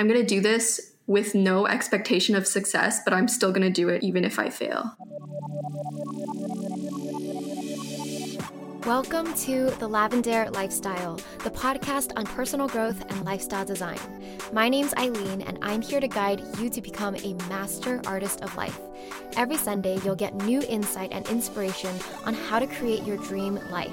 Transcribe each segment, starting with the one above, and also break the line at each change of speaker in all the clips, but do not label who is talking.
I'm going to do this with no expectation of success, but I'm still going to do it even if I fail.
Welcome to The Lavendaire Lifestyle, the podcast on personal growth and lifestyle design. My name's Eileen, and I'm here to guide you to become a master artist of life. Every Sunday, you'll get new insight and inspiration on how to create your dream life.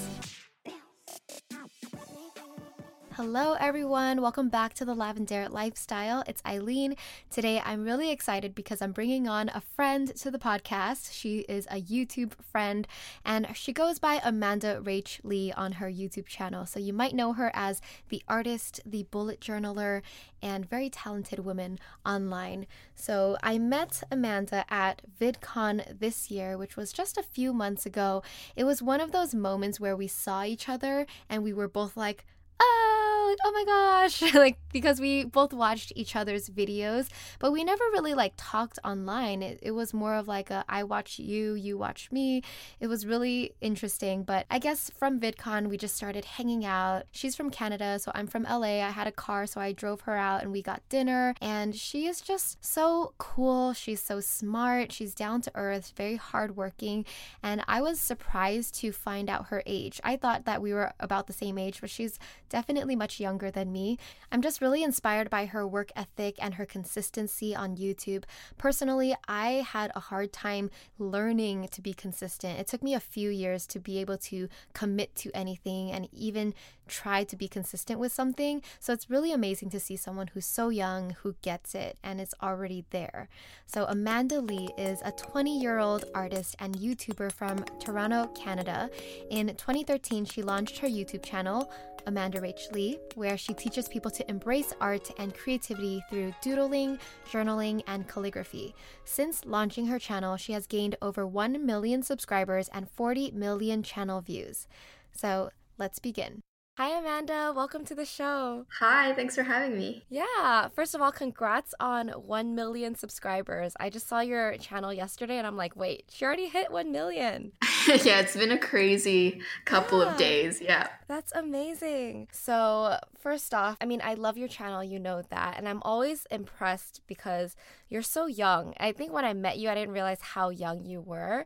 Hello, everyone. Welcome back to the Lavendaire Lifestyle. It's Eileen. Today, I'm really excited because I'm bringing on a friend to the podcast. She is a YouTube friend and she goes by Amanda Rach Lee on her YouTube channel. So you might know her as the artist, the bullet journaler, and very talented woman online. So I met Amanda at VidCon this year, which was just a few months ago. It was one of those moments where we saw each other and we were both like, oh, oh my gosh, like because we both watched each other's videos, but we never really like talked online. It, it was more of like a I watch you, you watch me. It was really interesting, but I guess from VidCon we just started hanging out. She's from Canada, so I'm from LA. I had a car, so I drove her out and we got dinner, and she is just so cool. She's so smart. She's down to earth, very hardworking, and I was surprised to find out her age. I thought that we were about the same age, but she's definitely much younger than me. I'm just really inspired by her work ethic and her consistency on YouTube. Personally, I had a hard time learning to be consistent. It took me a few years to be able to commit to anything and even try to be consistent with something. So it's really amazing to see someone who's so young who gets it and is already there. So Amanda Lee is a 20 year old artist and YouTuber from Toronto, Canada. In 2013, she launched her YouTube channel, Amanda Rach Lee, where she teaches people to embrace art and creativity through doodling, journaling, and calligraphy. Since launching her channel, she has gained over 1 million subscribers and 40 million channel views. So let's begin. Hi, Amanda. Welcome to the show.
Hi, thanks for having me.
Yeah. First of all, congrats on 1 million subscribers. I just saw your channel yesterday and I'm like, wait, she already hit 1 million.
yeah, it's been a crazy couple yeah, of days. Yeah.
That's amazing. So, first off, I mean, I love your channel. You know that. And I'm always impressed because you're so young. I think when I met you, I didn't realize how young you were.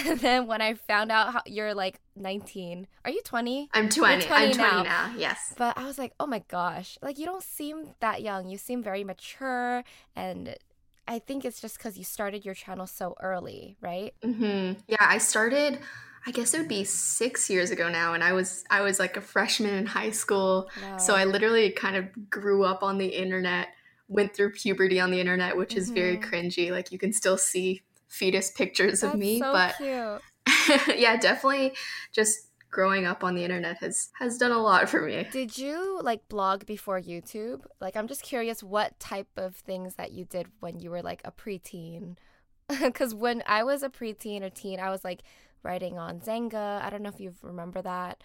And then when I found out how you're like 19, are you 20?
I'm 20. 20 I'm 20 now. now. Yes.
But I was like, oh my gosh, like you don't seem that young. You seem very mature. And I think it's just because you started your channel so early, right?
Mm-hmm. Yeah, I started. I guess it would be six years ago now, and I was I was like a freshman in high school, wow. so I literally kind of grew up on the internet, went through puberty on the internet, which mm-hmm. is very mm-hmm. cringy. Like you can still see fetus pictures
That's
of me.
So
but yeah, definitely just growing up on the internet has has done a lot for me.
Did you like blog before YouTube? Like I'm just curious what type of things that you did when you were like a preteen. Cuz when I was a preteen or teen, I was like writing on Xanga. I don't know if you remember that.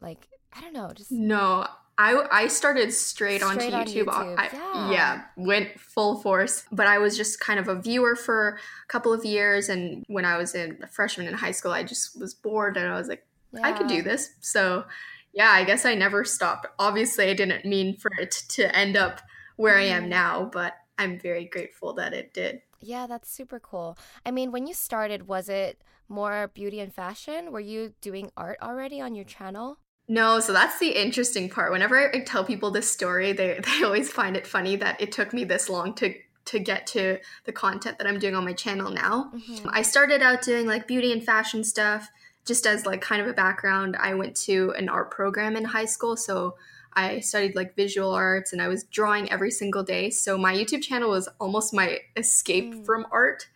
Like I don't know, just
No, I, I started straight, straight onto YouTube. On YouTube. I, yeah. yeah, went full force. But I was just kind of a viewer for a couple of years. And when I was in a freshman in high school, I just was bored and I was like, yeah. I could do this. So yeah, I guess I never stopped. Obviously, I didn't mean for it to end up where mm. I am mm-hmm. now, but I'm very grateful that it did.
Yeah, that's super cool. I mean, when you started, was it more beauty and fashion? Were you doing art already on your channel?
No, so that's the interesting part. Whenever I tell people this story, they, they always find it funny that it took me this long to to get to the content that I'm doing on my channel now. Mm-hmm. I started out doing like beauty and fashion stuff just as like kind of a background. I went to an art program in high school, so I studied like visual arts and I was drawing every single day. So my YouTube channel was almost my escape mm. from art.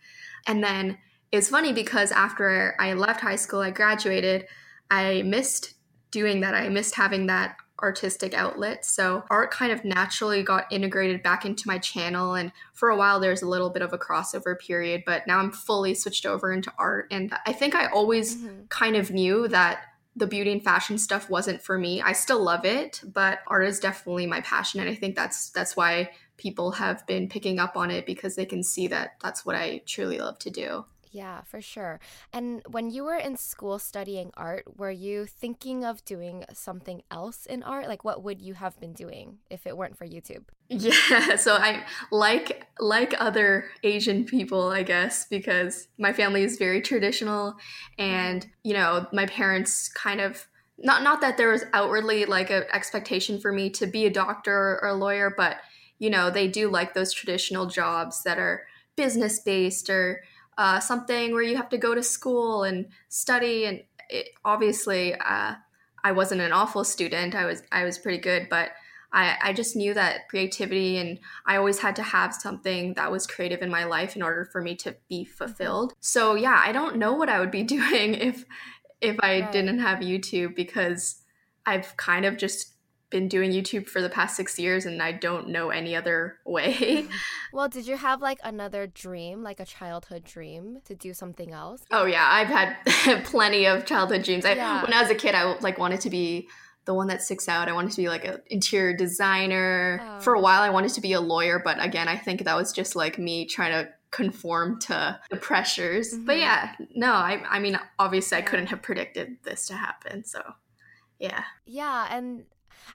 And then it's funny because after I left high school, I graduated, I missed doing that. I missed having that artistic outlet. So art kind of naturally got integrated back into my channel. And for a while, there's a little bit of a crossover period, but now I'm fully switched over into art. And I think I always mm-hmm. kind of knew that the beauty and fashion stuff wasn't for me. I still love it, but art is definitely my passion. And I think that's, that's why people have been picking up on it because they can see that that's what I truly love to do.
Yeah, for sure. And when you were in school studying art, were you thinking of doing something else in art? Like what would you have been doing if it weren't for YouTube?
Yeah, so I like like other Asian people, I guess, because my family is very traditional and, mm-hmm. you know, my parents kind of not not that there was outwardly like an expectation for me to be a doctor or a lawyer, but you know, they do like those traditional jobs that are business based or uh, something where you have to go to school and study. And it, obviously, uh, I wasn't an awful student. I was I was pretty good, but I, I just knew that creativity and I always had to have something that was creative in my life in order for me to be fulfilled. So yeah, I don't know what I would be doing if if I right. didn't have YouTube because I've kind of just been doing YouTube for the past six years and I don't know any other way.
well, did you have like another dream, like a childhood dream to do something else?
Oh yeah, I've had plenty of childhood dreams. I, yeah. When I was a kid, I like wanted to be the one that sticks out. I wanted to be like an interior designer. Oh. For a while, I wanted to be a lawyer, but again, I think that was just like me trying to conform to the pressures. Mm-hmm. But yeah, no, I, I mean, obviously, I couldn't have predicted this to happen. So yeah.
Yeah. And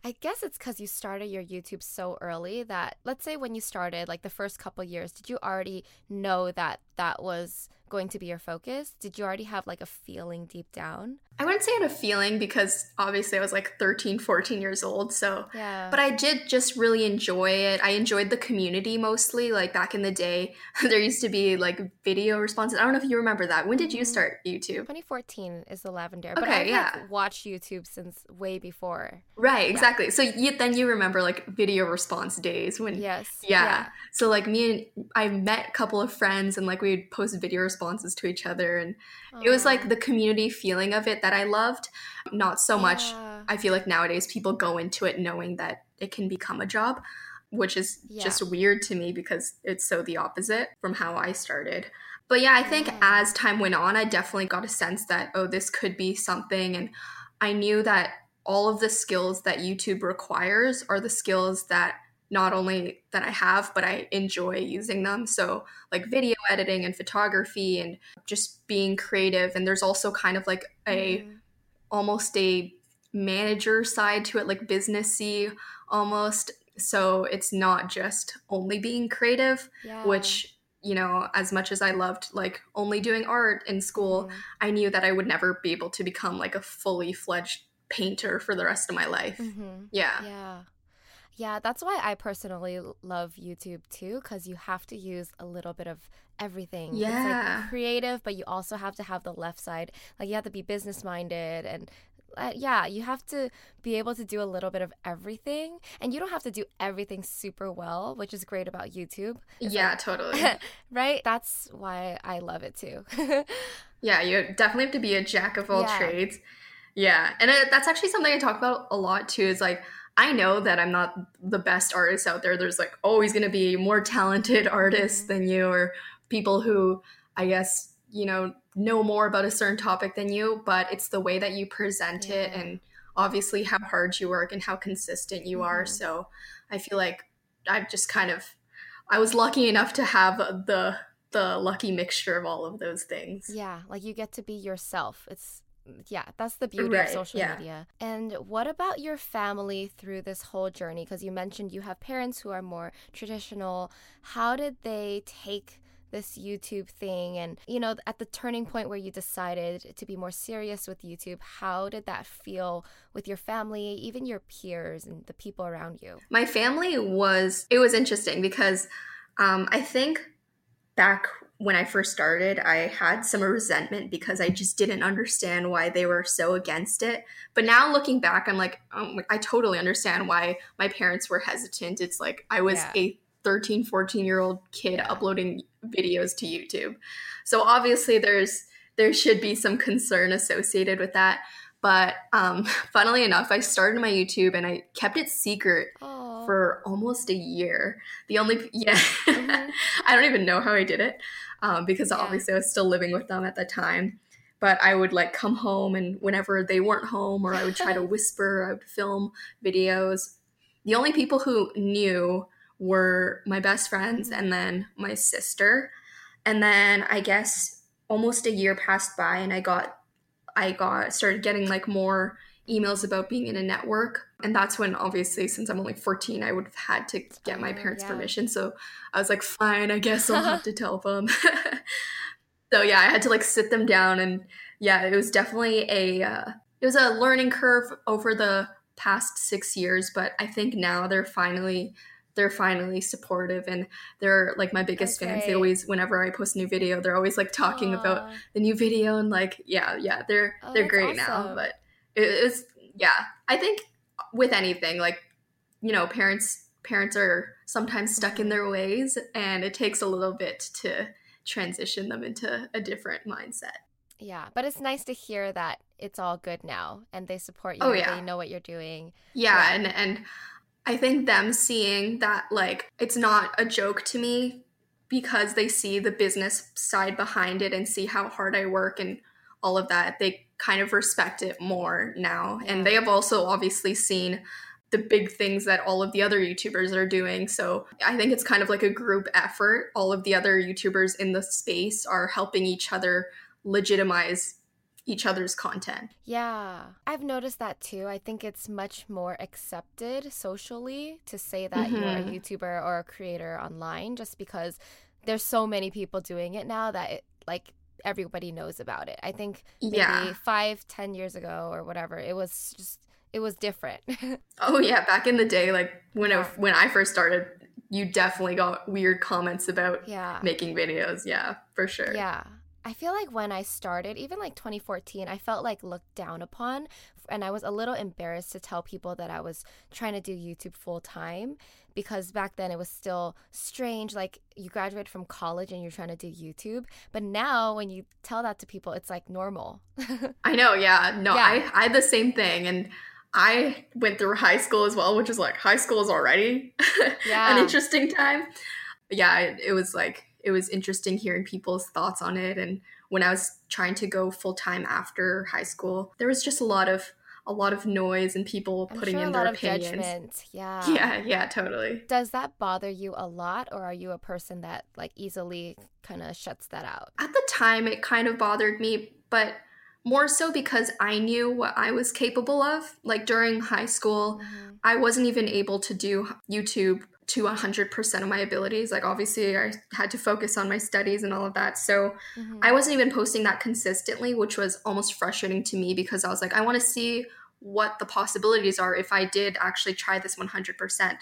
I guess it's because you started your YouTube so early that, let's say, when you started, like the first couple years, did you already know that that was going to be your focus? Did you already have like a feeling deep down?
I wouldn't say I had a feeling because obviously I was like 13, 14 years old. So, yeah. But I did just really enjoy it. I enjoyed the community mostly. Like back in the day, there used to be like video responses. I don't know if you remember that. When did you mm-hmm. start YouTube?
2014 is the Lavendaire. Okay, but I've yeah. Like, watched YouTube since way before.
Right, exactly. Yeah. So you, then you remember like video response days when.
Yes.
Yeah. yeah. So like me and I met a couple of friends and like we would post video responses to each other. And Aww. it was like the community feeling of it that I loved. Not so yeah. much. I feel like nowadays people go into it knowing that it can become a job, which is yeah. just weird to me because it's so the opposite from how I started. But yeah, I think yeah. as time went on, I definitely got a sense that, oh, this could be something. And I knew that all of the skills that YouTube requires are the skills that not only that I have, but I enjoy using them. So, like video editing and photography and just being creative. And there's also kind of like a mm-hmm. almost a manager side to it, like businessy almost. So, it's not just only being creative, yeah. which you know, as much as I loved like only doing art in school, mm-hmm. I knew that I would never be able to become like a fully fledged painter for the rest of my life. Mm-hmm. Yeah.
Yeah. Yeah, that's why I personally love YouTube too, because you have to use a little bit of everything.
Yeah.
It's like creative, but you also have to have the left side. Like you have to be business minded and uh, yeah, you have to be able to do a little bit of everything, and you don't have to do everything super well, which is great about YouTube.
yeah, like, totally.
right? That's why I love it too.
yeah, you definitely have to be a jack of all yeah. trades. Yeah, and it, that's actually something I talk about a lot too. Is like I know that I'm not the best artist out there. There's like always going to be more talented artists than you, or people who I guess, you know, know more about a certain topic than you, but it's the way that you present yeah. it and obviously how hard you work and how consistent you mm-hmm. are. So I feel like I've just kind of, I was lucky enough to have the the lucky mixture of all of those things.
Yeah, like you get to be yourself. It's yeah, that's the beauty right, of social yeah. media. And what about your family through this whole journey? Because you mentioned you have parents who are more traditional. How did they take this YouTube thing? And, you know, at the turning point where you decided to be more serious with YouTube, how did that feel with your family, even your peers and the people around you?
My family was, it was interesting because um, I think back when I first started, I had some resentment because I just didn't understand why they were so against it. But now looking back, I'm like, oh, I totally understand why my parents were hesitant. It's like I was yeah. a 13, 14 year old kid yeah. uploading videos to YouTube. So obviously there's there should be some concern associated with that. But um, funnily enough, I started my YouTube and I kept it secret Aww. for almost a year. The only, yeah, mm-hmm. I don't even know how I did it um, because yeah. obviously I was still living with them at the time. But I would like come home, and whenever they weren't home, or I would try to whisper, I would film videos. The only people who knew were my best friends and then my sister. And then I guess almost a year passed by and I got I got started getting like more emails about being in a network. And that's when obviously since I'm only 14, I would have had to get my oh, parents' yeah. permission. So I was like, fine, I guess I'll have to tell them. so yeah, I had to like sit them down and yeah, it was definitely a uh, it was a learning curve over the past 6 years, but I think now they're finally they're finally supportive and they're like my biggest That's fans. They always whenever I post a new video, they're always like talking Aww. about the new video and like yeah, yeah, they're oh, they're great awesome. now. But it's yeah, I think with anything like you know, parents parents are sometimes stuck in their ways and it takes a little bit to transition them into a different mindset.
Yeah, but it's nice to hear that it's all good now and they support you. Oh, yeah. They know what you're doing.
Yeah, yeah, and and I think them seeing that like it's not a joke to me because they see the business side behind it and see how hard I work and all of that. They kind of respect it more now. And they have also obviously seen the big things that all of the other YouTubers are doing. So I think it's kind of like a group effort. All of the other YouTubers in the space are helping each other legitimize each other's content.
Yeah, I've noticed that too. I think it's much more accepted socially to say that mm-hmm. you're a mm-hmm. YouTuber or a creator online just because there's so many people doing it now that it like everybody knows about it. I think maybe yeah. five, ten years ago or whatever, it was just it was different.
oh yeah, back in the day, like when it, when I first started, you definitely got weird comments about yeah. making videos. Yeah, for sure.
Yeah. I feel like when I started, even like 2014, I felt like looked down upon. And I was a little embarrassed to tell people that I was trying to do YouTube full time because back then it was still strange. Like you graduate from college and you're trying to do YouTube. But now when you tell that to people, it's like normal.
I know. Yeah. No, yeah. I, I had the same thing. And I went through high school as well, which is like high school is already yeah. an interesting time. Yeah. It, it was like, it was interesting hearing people's thoughts on it. And when I was trying to go full time after high school, there was just a lot of a lot of noise and people I'm putting sure in their opinions.
Yeah.
Yeah, yeah, totally.
Does that bother you a lot or are you a person that like easily kind of shuts that out?
At the time it kind of bothered me, but more so because I knew what I was capable of. Like during high school, mm-hmm. I wasn't even able to do YouTube to 100% of my abilities. Like, obviously, I had to focus on my studies and all of that. So, mm-hmm. I wasn't even posting that consistently, which was almost frustrating to me because I was like, I want to see what the possibilities are if I did actually try this 100%.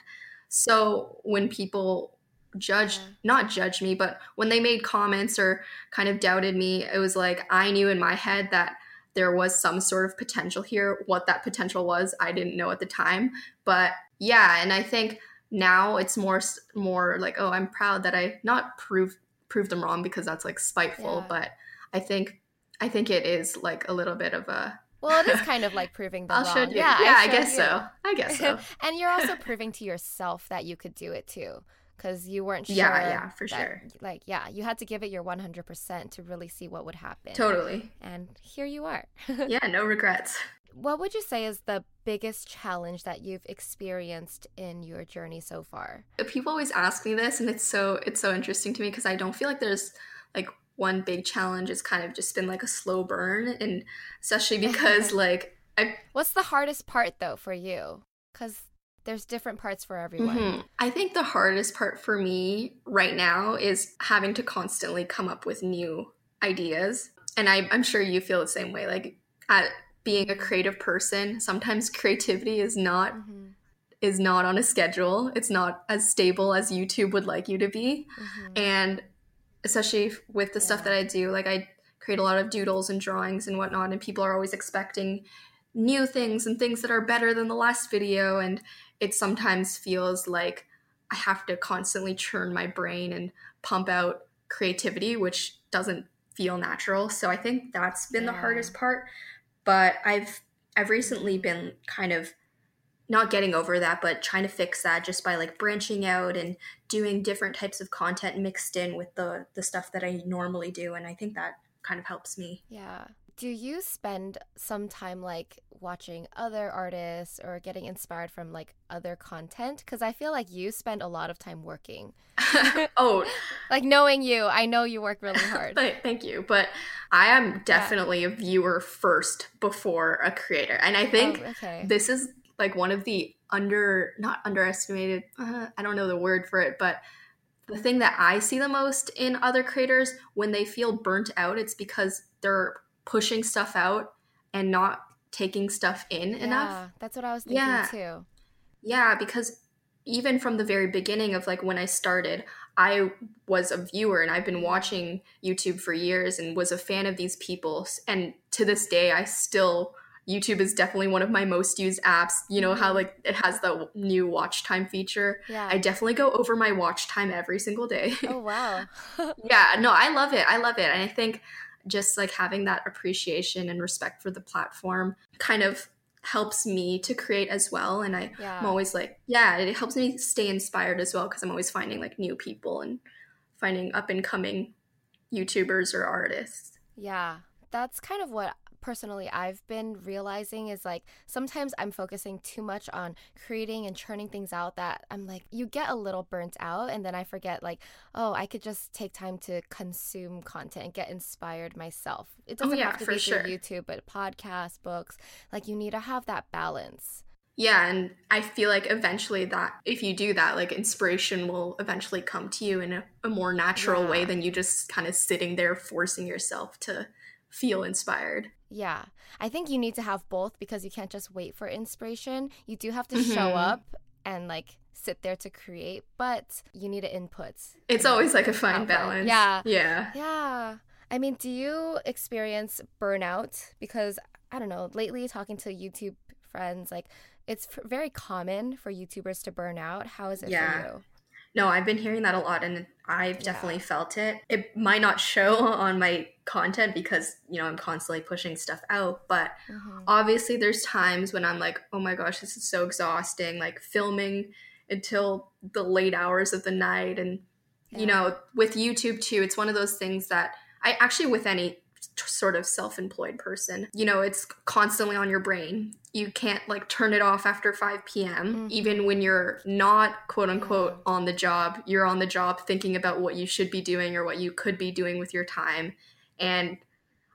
So, when people judged, yeah. not judged me, but when they made comments or kind of doubted me, it was like I knew in my head that there was some sort of potential here. What that potential was, I didn't know at the time. But yeah, and I think now it's more more like oh i'm proud that i not prove prove them wrong because that's like spiteful yeah. but i think i think it is like a little bit of a
well, it is kind of like proving them
I'll
wrong.
Show you. Yeah, yeah I, I guess you. so. I guess so.
and you're also proving to yourself that you could do it too, because you weren't sure.
Yeah, yeah, for
that,
sure.
Like, yeah, you had to give it your 100% to really see what would happen.
Totally.
And here you are.
yeah, no regrets.
What would you say is the biggest challenge that you've experienced in your journey so far?
People always ask me this and it's so it's so interesting to me because I don't feel like there's like one big challenge. It's kind of just been like a slow burn and especially because like I
What's the hardest part though for you? Cuz there's different parts for everyone. Mm-hmm.
I think the hardest part for me right now is having to constantly come up with new ideas. And I, I'm sure you feel the same way. Like at being a creative person, sometimes creativity is not mm-hmm. is not on a schedule. It's not as stable as YouTube would like you to be. Mm-hmm. And especially with the yeah. stuff that I do, like I create a lot of doodles and drawings and whatnot, and people are always expecting new things and things that are better than the last video. And it sometimes feels like I have to constantly churn my brain and pump out creativity, which doesn't feel natural. So I think that's been yeah. the hardest part but I've I've recently been kind of not getting over that, but trying to fix that just by like branching out and doing different types of content mixed in with the the stuff that I normally do, and I think that kind of helps me.
Yeah. Do you spend some time like watching other artists or getting inspired from like other content? Because I feel like you spend a lot of time working.
oh,
like knowing you, I know you work really hard.
Thank you. But I am definitely yeah. a viewer first before a creator. And I think oh, okay. this is like one of the under, not underestimated, uh, I don't know the word for it, but the thing that I see the most in other creators when they feel burnt out, it's because they're pushing stuff out and not taking stuff in enough.
yeah,
enough.
That's what I was thinking yeah. too.
Yeah, because even from the very beginning of like when I started, I was a viewer and I've been watching YouTube for years and was a fan of these people. And to this day, I still YouTube is definitely one of my most used apps. You know how mm-hmm. like it has the new watch time feature.
Yeah.
I definitely go over my watch time every single day.
Oh wow.
yeah, no, I love it. I love it. And I think just like having that appreciation and respect for the platform kind of helps me to create as well and I, yeah. i'm always like yeah it helps me stay inspired as well because i'm always finding like new people and finding up and coming youtubers or artists
yeah that's kind of what personally I've been realizing is like sometimes I'm focusing too much on creating and churning things out that I'm like you get a little burnt out and then I forget like oh I could just take time to consume content and get inspired myself. It oh, doesn't oh, yeah, have to be sure. through YouTube but podcasts, books, like you need to have that balance.
Yeah, and I feel like eventually that if you do that, like inspiration will eventually come to you in a, a more natural yeah. way than you just kind of sitting there forcing yourself to feel inspired.
Yeah. I think you need to have both because you can't just wait for inspiration. You do have to mm-hmm. show up and like sit there to create, but you need input.
It's always like a fine balance.
Yeah.
Yeah.
Yeah. I mean, do you experience burnout? Because I don't know, lately talking to YouTube friends, like it's very common for YouTubers to burn out. How is it yeah. for you?
No, I've been hearing that a lot and I've yeah. definitely felt it. It might not show on my content because, you know, I'm constantly pushing stuff out, but mm-hmm. obviously there's times when I'm like, "Oh my gosh, this is so exhausting." Like filming until the late hours of the night and yeah. you know, with YouTube too, it's one of those things that I actually with any sort of self-employed person. You know it's constantly on your brain. You can't like turn it off after 5 p.m mm-hmm. even when you're not quote unquote on the job you're on the job thinking about what you should be doing or what you could be doing with your time. And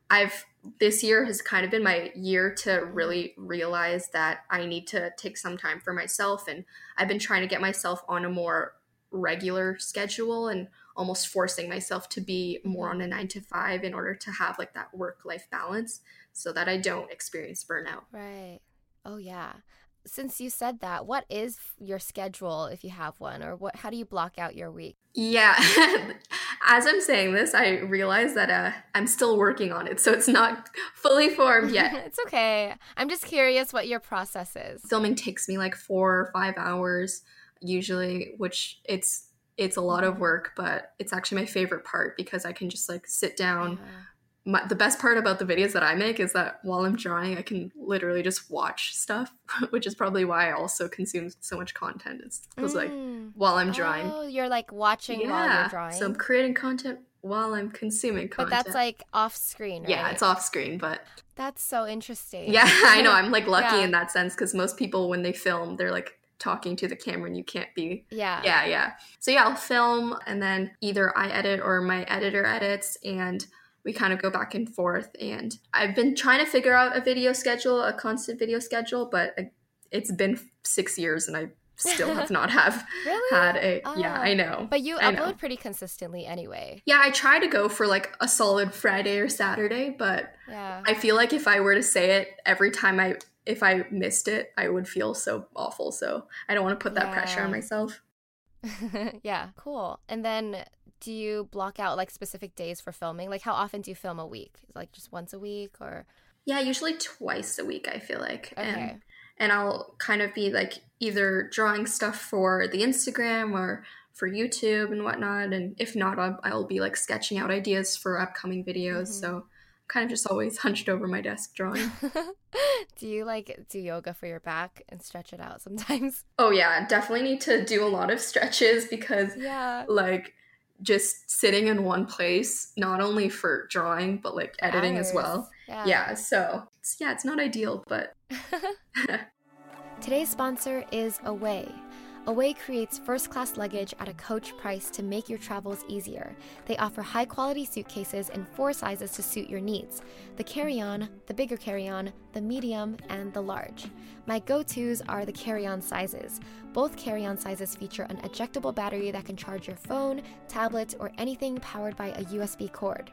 i've this year has kind of been my year to really realize that i need to take some time for myself. And i've been trying to get myself on a more regular schedule. And almost forcing myself to be more on a nine to five in order to have like that work life balance so that I don't experience burnout.
Right. Oh, yeah. Since you said that, what is your schedule if you have one, or what? How do you block out your week?
Yeah, as I'm saying this, I realize that uh, I'm still working on it, so it's not fully formed yet.
it's okay. I'm just curious what your process is.
Filming takes me like four or five hours usually, which it's it's a lot of work, but it's actually my favorite part because I can just like sit down. Yeah. My, the best part about the videos that I make is that while I'm drawing, I can literally just watch stuff, which is probably why I also consume so much content. It's because mm. like while I'm drawing.
Oh, you're like watching yeah. while you're drawing.
So I'm creating content while I'm consuming content.
But that's like off screen, right?
Yeah, it's off screen, but
that's so interesting.
Yeah, I know. I'm like lucky yeah. in that sense because most people when they film, they're like talking to the camera and you can't be
yeah
yeah yeah so yeah i'll film and then either i edit or my editor edits and we kind of go back and forth and i've been trying to figure out a video schedule a constant video schedule but uh, it's been six years and i still have not have
really?
had a oh. yeah i know
but you
I
upload know. pretty consistently anyway
yeah i try to go for like a solid friday or saturday but
yeah
i feel like if i were to say it every time i if I missed it, I would feel so awful. So I don't want to put that yeah. pressure on myself.
yeah, cool. And then do you block out like specific days for filming? Like how often do you film a week? Like just once a week or
Yeah, usually twice a week I feel like.
Okay. And
and I'll kind of be like either drawing stuff for the Instagram or for YouTube and whatnot. And if not, I'll, I'll be like sketching out ideas for upcoming videos. Mm-hmm. So kind of just always hunched over my desk drawing.
do you like do yoga for your back and stretch it out sometimes?
Oh yeah, definitely need to do a lot of stretches because
yeah.
like just sitting in one place, not only for drawing, but like editing
Hours.
as well.
Yeah.
Yeah. so it's, yeah, it's not ideal, but
Today's sponsor is Away. Away creates first class luggage at a coach price to make your travels easier. They offer high quality suitcases in four sizes to suit your needs the carry on, the bigger carry on, the medium, and the large. My go tos are the carry on sizes. Both carry on sizes feature an ejectable battery that can charge your phone, tablet, or anything powered by a USB cord.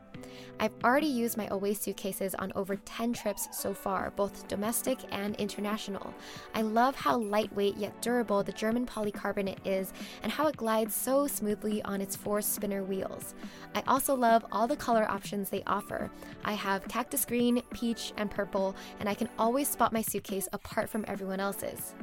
I've already used my Away suitcases on over 10 trips so far, both domestic and international. I love how lightweight yet durable the German polycarbonate is and how it glides so smoothly on its four spinner wheels. I also love all the color options they offer. I have cactus green, peach, and purple, and I can always spot my suitcase apart from everyone else's.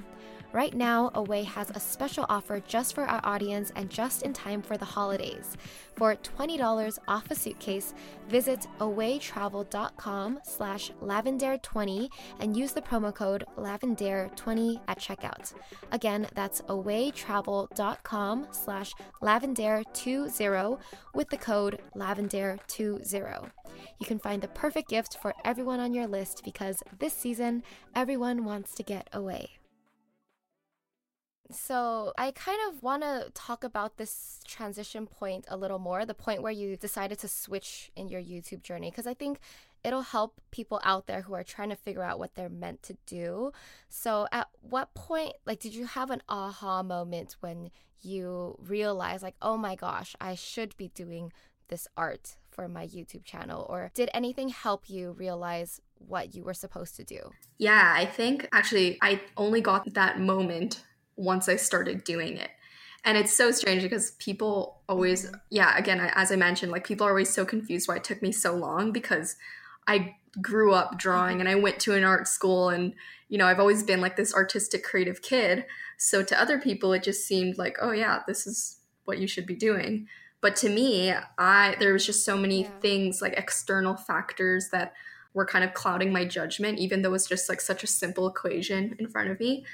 Right now, Away has a special offer just for our audience and just in time for the holidays. For $20 off a suitcase, visit awaytravel.com slash lavendaire20 and use the promo code lavendaire20 at checkout. Again, that's awaytravel.com slash lavendaire20 with the code lavendaire20. You can find the perfect gift for everyone on your list because this season, everyone wants to get away. So, I kind of want to talk about this transition point a little more, the point where you decided to switch in your YouTube journey, because I think it'll help people out there who are trying to figure out what they're meant to do. So, at what point, like, did you have an aha moment when you realized, like, oh my gosh, I should be doing this art for my YouTube channel? Or did anything help you realize what you were supposed to do?
yeah, I think actually I only got that moment once I started doing it. And it's so strange because people always, mm-hmm. yeah, again, I- as I mentioned, like people are always so confused why it took me so long because I grew up drawing mm-hmm. and I went to an art school and, you know, I've always been like this artistic, creative kid. So to other people, it just seemed like, oh, yeah, this is what you should be doing. But to me, I there was just so many
Yeah.
things like external factors that were kind of clouding my judgment, even though it's just like such a simple equation in front of me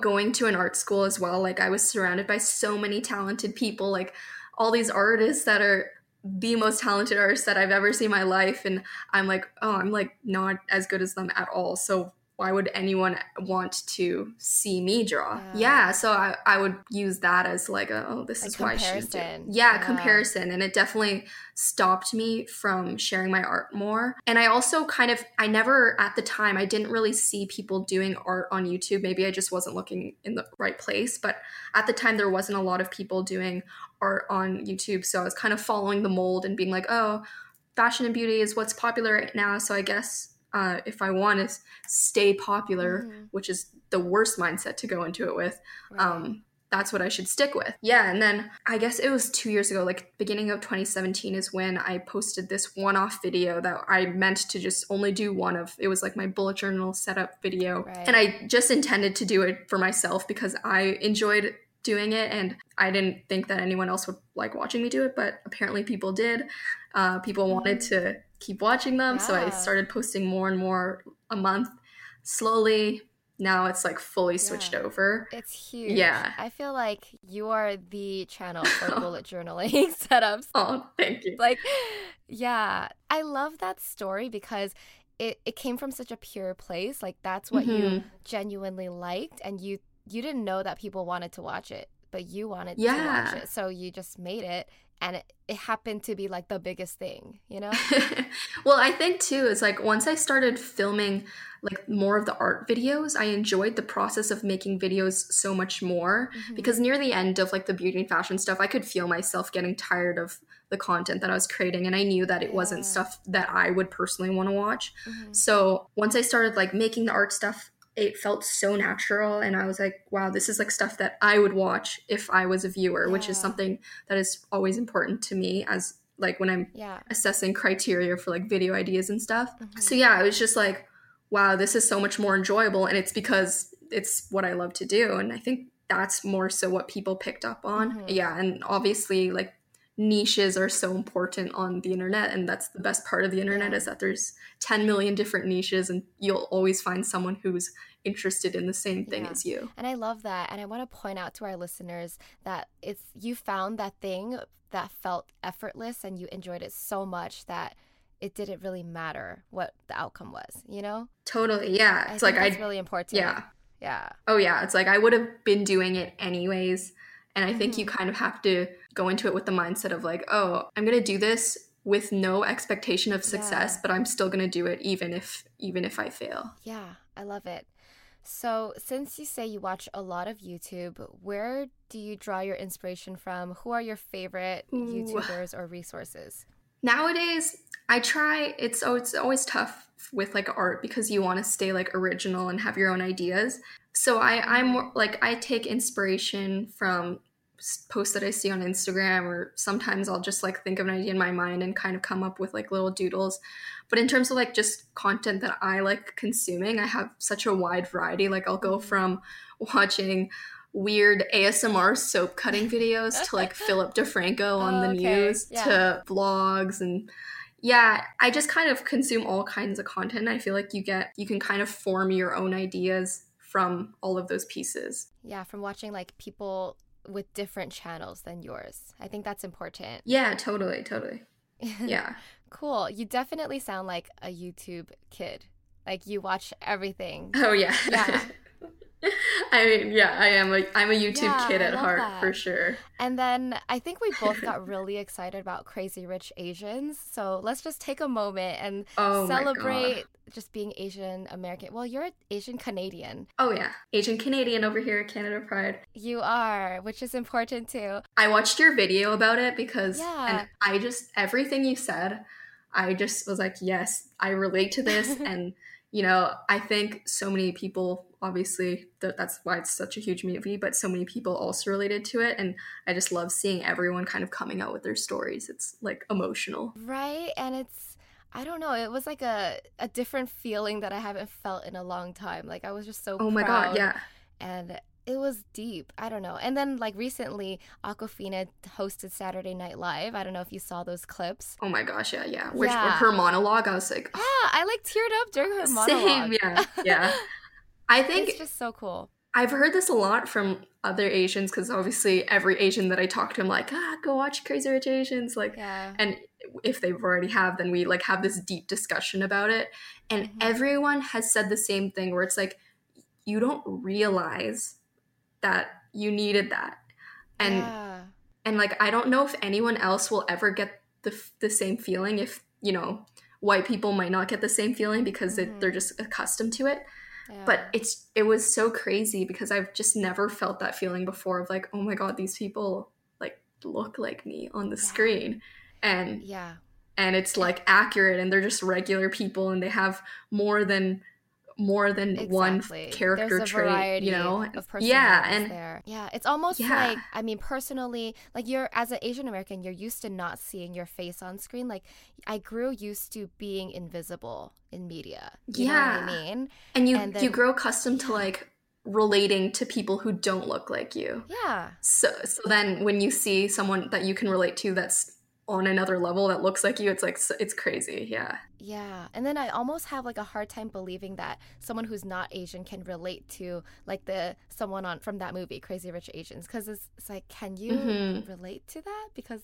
going to an art school as well. Like i was surrounded by so many talented people like all these artists that are the most talented artists that i've ever seen in my life. And i'm like oh i'm like not as good as them at all. So why would anyone want to see me draw?
Yeah.
yeah, so I, I would use that as like a, oh this
Like
is why I should do. yeah,
Yeah.
comparison. And it definitely stopped me from sharing my art more. And i also kind of i never at the time i didn't really see people doing art on youtube. Maybe i just wasn't looking in the right place but at the time there wasn't a lot of people doing art on youtube. So i was kind of following the mold and being like oh fashion and beauty is what's popular right now. So i guess uh, if i want to stay popular
Mhm.
which is the worst mindset to go into it with
Right.
um that's what I should stick with. Yeah, and then I guess it was 2 years ago like beginning of 2017 is when I posted this one-off video that I meant to just only do one of. It was like my bullet journal setup video.
Right.
And I just intended to do it for myself because I enjoyed doing it and I didn't think that anyone else would like watching me do it, but apparently people did. Uh, people wanted to keep watching them, so I started posting more and more a month. Slowly, now it's like fully switched
Yeah.
over.
It's huge.
Yeah.
I feel like you are the channel for bullet journaling setups.
Oh, thank you.
Like, yeah. I love that story because it, it came from such a pure place. Like that's what you
Mhm.
genuinely liked and you you didn't know that people wanted to watch it, but you wanted to watch it. So you just made it and it, it happened to be like the biggest thing, you know?
well, I think too is like once I started filming like more of the art videos, I enjoyed the process of making videos so much more
Mhm.
because near the end of like the beauty and fashion stuff, I could feel myself getting tired of the content that I was creating and I knew that it wasn't stuff that I would personally want to watch.
Mhm.
So, once I started like making the art stuff, it felt so natural and I was like, wow, this is like stuff that I would watch if I was a viewer, which is something that is always important to me as like when I'm
Yeah.
assessing criteria for like video ideas and stuff.
Mhm.
So yeah, I was just like, wow, this is so much more enjoyable and it's because it's what I love to do and I think that's more so what people picked up on.
Mhm.
Yeah, and obviously like niches are so important on the internet and that's the best part of the internet is that there's 10 million different niches and you'll always find someone who's interested in the same thing
Yeah.
as you.
And I love that. And I want to point out to our listeners that it's you found that thing that felt effortless and you enjoyed it so much that it didn't really matter what the outcome was, you know?
Totally. Yeah.
I
it's like I
really important.
yeah.
Yeah.
Oh yeah, it's like I would have been doing it anyways. And I think you
Mhm.
kind of have to go into it with the mindset of like, oh, I'm going to do this with no expectation of success,
Yeah.
but I'm still going to do it even if even if I fail.
Yeah, I love it. So, since you say you watch a lot of YouTube, where do you draw your inspiration from? Who are your favorite
Ooh.
YouTubers or resources?
Nowadays, I try it's oh it's always tough with like art because you want to stay like original and have your own ideas. So I I'm like I take inspiration from posts that I see on Instagram or sometimes I'll just like think of an idea in my mind and kind of come up with like little doodles. But in terms of like just content that I like consuming, I have such a wide variety. Like I'll go mm-hmm. from watching weird ASMR soap cutting videos to like Philip DeFranco on
Oh,
the
okay.
news
Yeah.
to vlogs and yeah, I just kind of consume all kinds of content. I feel like you get you can kind of form your own ideas from all of those pieces.
Yeah, from watching like people with different channels than yours. I think that's important.
Yeah, totally, totally. Yeah.
cool. You definitely sound like a YouTube kid. Like you watch everything.
Oh yeah.
Yeah.
I mean, yeah, I am a I'm a YouTube
Yeah,
kid at heart
that.
for sure.
And then I think we both got really excited about Crazy Rich Asians. So let's just take a moment and
Oh
celebrate just being Asian American. Well, you're Asian Canadian.
Oh yeah, Asian Canadian over here at Canada Pride.
You are, which is important too.
I watched your video about it because
Yeah.
and I just everything you said, I just was like, yes, I relate to this and you know, I think so many people obviously that that's why it's such a huge movie, but so many people also related to it and I just love seeing everyone kind of coming out with their stories. It's like emotional.
Right? And it's I don't know, it was like a, a different feeling that I haven't felt in a long time. Like I was just so
Oh my god, yeah.
and it was deep. I don't know. And then like recently Awkwafina hosted Saturday Night Live. I don't know if you saw those clips.
Oh my gosh, yeah, yeah. Which
Yeah.
her monologue, I was like,
Yeah, I like teared up during her monologue.
same, yeah, yeah. I think
it's just so cool.
I've heard this a lot from other Asians because obviously every Asian that I talk to, I'm like, ah, go watch Crazy Rich Asians. Like,
Yeah.
and if they've already have, then we like have this deep discussion about it. And
Mhm.
everyone has said the same thing where it's like, you don't realize that you needed that. And
yeah.
and like I don't know if anyone else will ever get the the same feeling if you know white people might not get the same feeling because it,
Mhm.
they're just accustomed to it
yeah.
but it's it was so crazy because I've just never felt that feeling before of like oh my god these people like look like me on the
Yeah.
screen and
yeah.
and it's like accurate and they're just regular people and they have more than more than one
Exactly.
f- character trait you know
of
yeah and
there. Yeah, it's almost
Yeah.
like I mean, personally, like you're as an Asian American, you're used to not seeing your face on screen. Like I grew used to being invisible in media. You know
Yeah.
what I mean?
and you
and
you grow accustomed to like relating to people who don't look like you
Yeah.
so so then when you see someone that you can relate to that's on another level that looks like you it's like it's crazy yeah
Yeah. And then I almost have like a hard time believing that someone who's not Asian can relate to like the someone on from that movie, Crazy Rich Asians. Cause it's, it's like, can you
Mhm.
relate to that? Because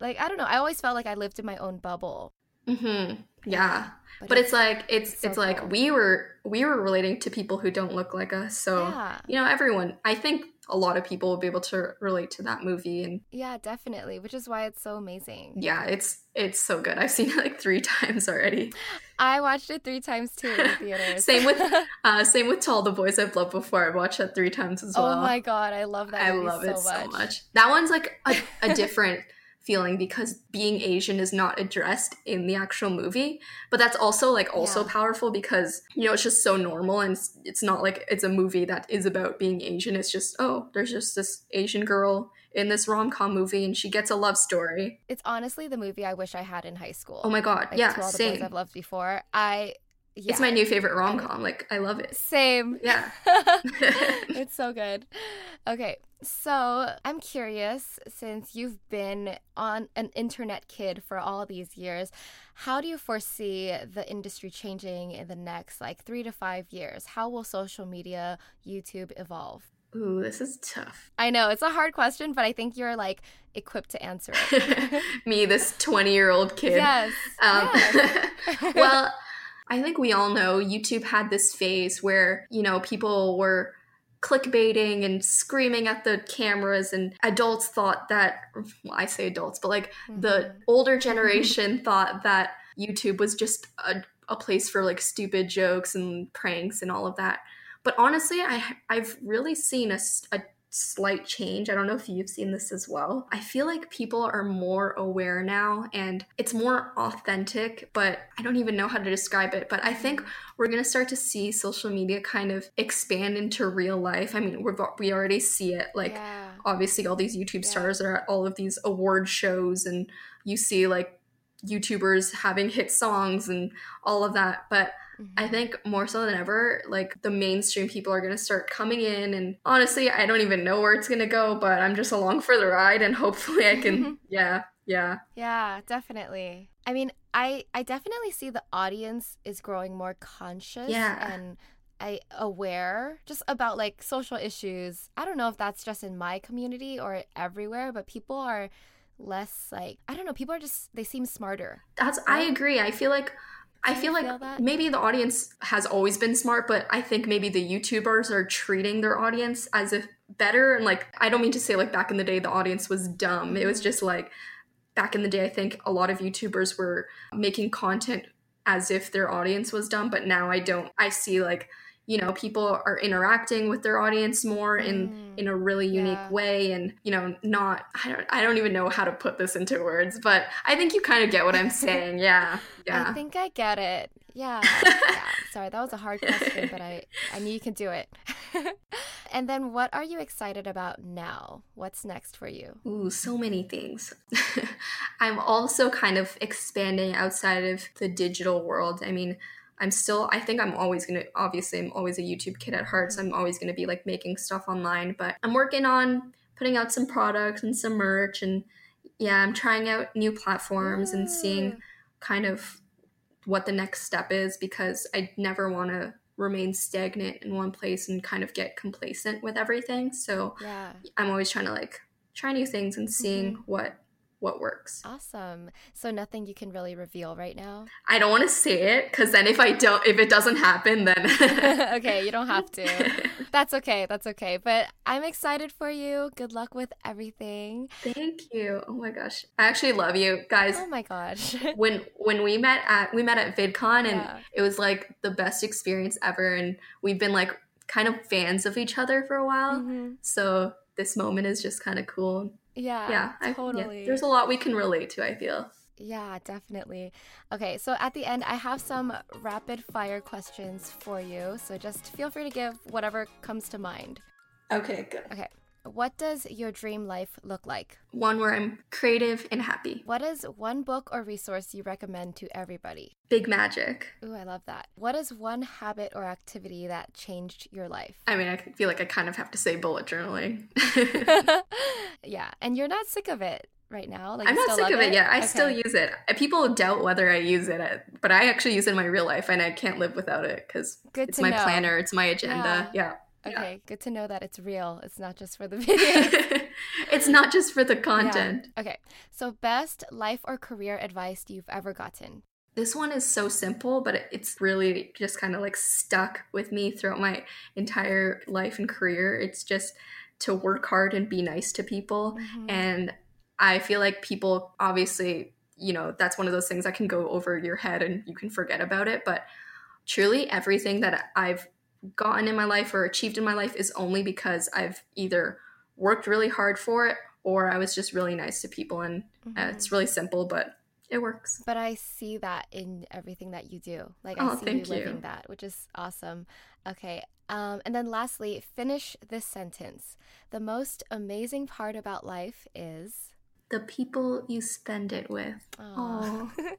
like I don't know, I always felt like I lived in my own bubble.
mm-hmm yeah
But,
but it's like it's
it's so
it's like
cool.
we were we were relating to people who don't look like us so
yeah.
you know everyone i think a lot of people will be able to relate to that movie and
Yeah, definitely, which is why it's so amazing.
yeah it's it's so good i've seen it like three times already
I watched it three times too in the theaters.
Same with- uh same with to all the boys i've loved before i've watched that three times as well
Oh my god, I love that
i love
so
it
much.
so much that one's like a, a different feeling because being asian is not addressed in the actual movie but that's also like also
Yeah.
powerful because you know it's just so normal and it's, it's not like it's a movie that is about being asian it's just oh there's just this asian girl in this rom-com movie and she gets a love story
It's honestly the movie I wish I had in high school.
oh my god
like,
yeah
to all the
same
boys I've loved before. I yeah.
it's my new favorite rom-com like i love it
same.
yeah
it's so good. Okay, so I'm curious since you've been on an internet kid for all these years, how do you foresee the industry changing in the next like three to five years? How will social media, YouTube evolve?
Ooh, this is tough.
I know it's a hard question, but I think you're like equipped to answer it.
Me, this 20 year old kid.
Yes. Um, yes.
well, I think we all know YouTube had this phase where, you know, people were clickbaiting and screaming at the cameras and adults thought that well, I say adults, but like mm-hmm. the older generation thought that YouTube was just a, a place for like stupid jokes and pranks and all of that. But honestly, I I've really seen a, a slight change. I don't know if you've seen this as well. I feel like people are more aware now and it's more authentic, but I don't even know how to describe it. But I think we're going to start to see social media kind of expand into real life. I mean, we're, we already see it. Like, yeah. obviously, all these YouTube yeah. stars are at all of these award shows, and you see like YouTubers having hit songs and all of that. But Mm-hmm. I think more so than ever, like the mainstream people are going to start coming in. And honestly, I don't even know where it's going to go, but I'm just along for the ride and hopefully I can, yeah, yeah.
Yeah, definitely. I mean, I, I definitely see the audience is growing more conscious
yeah.
and I aware just about like social issues. I don't know if that's just in my community or everywhere, but people are less like I don't know, people are just they seem smarter.
That's I agree. I feel like I feel like maybe the audience has always been smart, but I think maybe the YouTubers are treating their audience as if better. And like, I don't mean to say like back in the day the audience was dumb. It was mm-hmm. just like back in the day, I think a lot of YouTubers were making content as if their audience was dumb, but now I don't. I see like you know people are interacting with their audience more in mm, in a really unique yeah. way and you know not I don't, I don't even know how to put this into words but i think you kind of get what i'm saying. Yeah. Yeah.
i think i get it. Yeah, yeah. sorry that was a hard question but i i knew you can do it. And then what are you excited about now? What's next for you?
Ooh so many things. I'm also kind of expanding outside of the digital world. I mean I'm still I think I'm always going to obviously I'm always a YouTube kid at heart, so I'm always going to be like making stuff online, but I'm working on putting out some products and some merch and yeah, I'm trying out new platforms and seeing kind of what the next step is because I never want to remain stagnant in one place and kind of get complacent with everything. So yeah. I'm always trying to like try new things and seeing mm-hmm. what what works.
Awesome. So nothing you can really reveal right now?
I don't want to say it cuz then if I don't if it doesn't happen then
Okay, you don't have to. That's okay. That's okay. But I'm excited for you. Good luck with everything.
Thank you. Oh my gosh. I actually love you guys.
Oh my gosh.
when when we met at we met at VidCon and yeah. it was like the best experience ever and we've been like kind of fans of each other for a while. Mm-hmm. So this moment is just kind of cool.
Yeah, yeah, totally.
I, yeah, there's a lot we can relate to. I feel.
Yeah, definitely. Okay, so at the end, I have some rapid fire questions for you. So just feel free to give whatever comes to mind.
Okay, good.
Okay. What does your dream life look like?
One where I'm creative and happy.
What is one book or resource you recommend to everybody?
Big Magic.
Ooh, I love that. What is one habit or activity that changed your life?
I mean, I feel like I kind of have to say bullet journaling.
yeah, and you're not sick of it right now?
Like I'm not sick of it, it yet. I okay. still use it. Uh, people doubt whether I use it, uh, but I actually use it in my real life, and I can't live without it because it's my know. planner, it's my agenda. Yeah. yeah.
Okay, yeah. good to know that it's real. It's not just for the video.
it's not just for the content.
Yeah. Okay, so best life or career advice you've ever gotten?
This one is so simple, but it's really just kind of like stuck with me throughout my entire life and career. It's just to work hard and be nice to people. Mm-hmm. And I feel like people obviously, you know, that's one of those things that can go over your head and you can forget about it. But truly, everything that I've gotten in my life or achieved in my life is only because I've either worked really hard for it or I was just really nice to people. And mm-hmm. uh, it's really simple, but it works.
But I see that in everything that you do. Like I oh, see you living you. that, which is awesome. Okay. Um, and then lastly, finish this sentence. The most amazing part about life is
the people you spend it with.
Aww. Aww.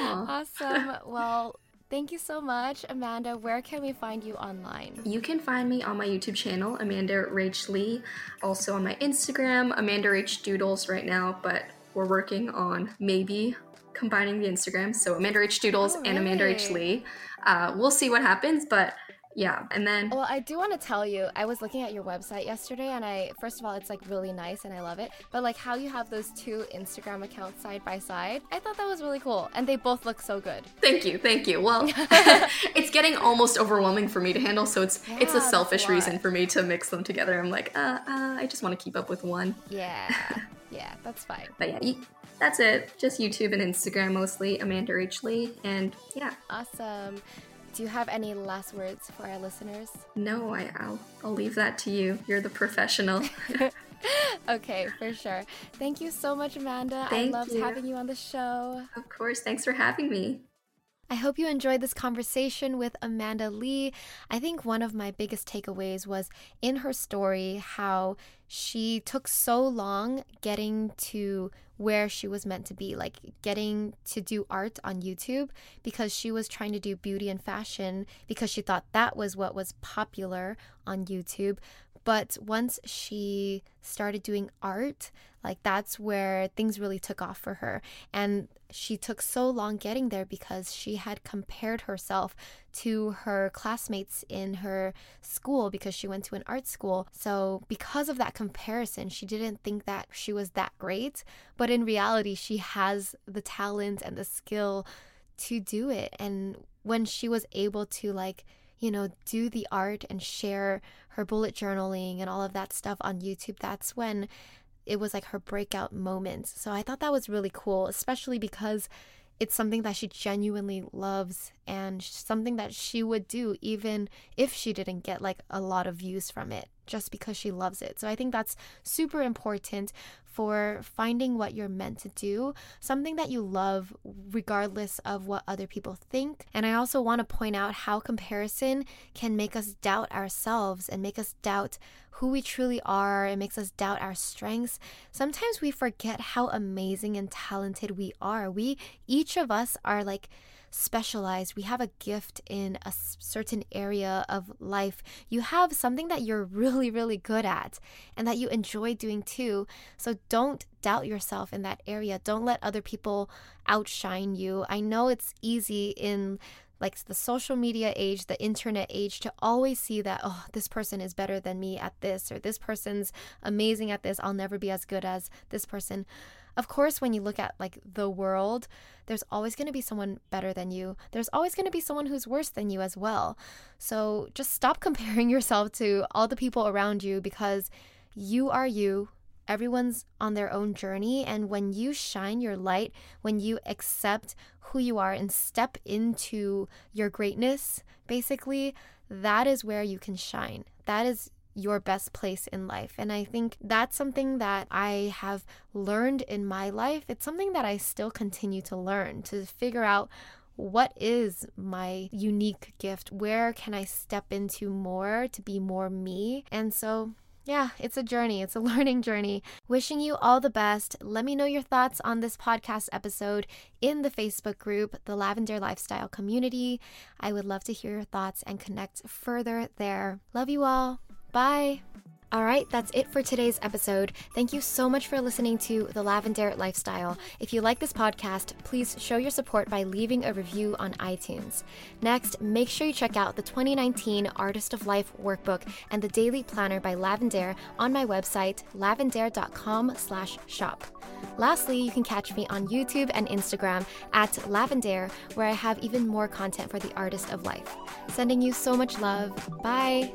awesome. Well, Thank you so much, Amanda. Where can we find you online?
You can find me on my YouTube channel, Amanda Rach Lee. Also on my Instagram, Amanda Rach Doodles right now, but we're working on maybe combining the Instagram. So Amanda Rach Doodles oh, and Amanda Rach Lee. Uh, we'll see what happens, but yeah, and then
Well, I do want to tell you, I was looking at your website yesterday and I first of all, it's like really nice and I love it. But like how you have those two Instagram accounts side by side, I thought that was really cool and they both look so good.
Thank you, thank you. Well, it's getting almost overwhelming for me to handle, so it's yeah, it's a selfish a reason for me to mix them together. I'm like, uh, uh I just want to keep up with one.
Yeah. yeah, that's fine.
But yeah, that's it. Just YouTube and Instagram mostly, Amanda Rach Lee, and yeah.
Awesome. Do you have any last words for our listeners?
No, I, will I'll leave that to you. You're the professional.
okay, for sure. Thank you so much, Amanda.
Thank
I loved
you.
having you on the show.
Of course. Thanks for having me.
I hope you enjoyed this conversation with Amanda Lee. I think one of my biggest takeaways was in her story how she took so long getting to where she was meant to be, like getting to do art on YouTube because she was trying to do beauty and fashion because she thought that was what was popular on YouTube. But once she started doing art, like that's where things really took off for her. And she took so long getting there because she had compared herself to her classmates in her school because she went to an art school. So, because of that comparison, she didn't think that she was that great. But in reality, she has the talent and the skill to do it. And when she was able to, like, you know, do the art and share her bullet journaling and all of that stuff on YouTube, that's when it was like her breakout moment. So I thought that was really cool, especially because it's something that she genuinely loves and something that she would do even if she didn't get like a lot of views from it just because she loves it. So I think that's super important for finding what you're meant to do, something that you love regardless of what other people think. And I also want to point out how comparison can make us doubt ourselves and make us doubt who we truly are. It makes us doubt our strengths. Sometimes we forget how amazing and talented we are. We, each of us, are like specialized. We have a gift in a certain area of life. You have something that you're really, really good at and that you enjoy doing too. So don't doubt yourself in that area. Don't let other people outshine you. I know it's easy in like the social media age, the internet age, to always see that, oh, this person is better than me at this, or this person's amazing at this. I'll never be as good as this person. Of course, when you look at like the world, there's always going to be someone better than you. There's always going to be someone who's worse than you as well. So just stop comparing yourself to all the people around you because you are you. Everyone's on their own journey. And when you shine your light, when you accept who you are and step into your greatness, basically, that is where you can shine. That is your best place in life. And I think that's something that I have learned in my life. It's something that I still continue to learn to figure out what is my unique gift? Where can I step into more to be more me? And so yeah, it's a journey. It's a learning journey. Wishing you all the best. Let me know your thoughts on this podcast episode in the Facebook group, the Lavendaire Lifestyle Community. I would love to hear your thoughts and connect further there. Love you all. Bye. All right, that's it for today's episode. Thank you so much for listening to The Lavendaire Lifestyle. If you like this podcast, please show your support by leaving a review on iTunes. Next, make sure you check out the 2019 Artist of Life workbook and the daily planner by Lavendaire on my website, lavendaire.com/shop. Lastly, you can catch me on YouTube and Instagram at lavendaire where I have even more content for the Artist of Life. Sending you so much love. Bye.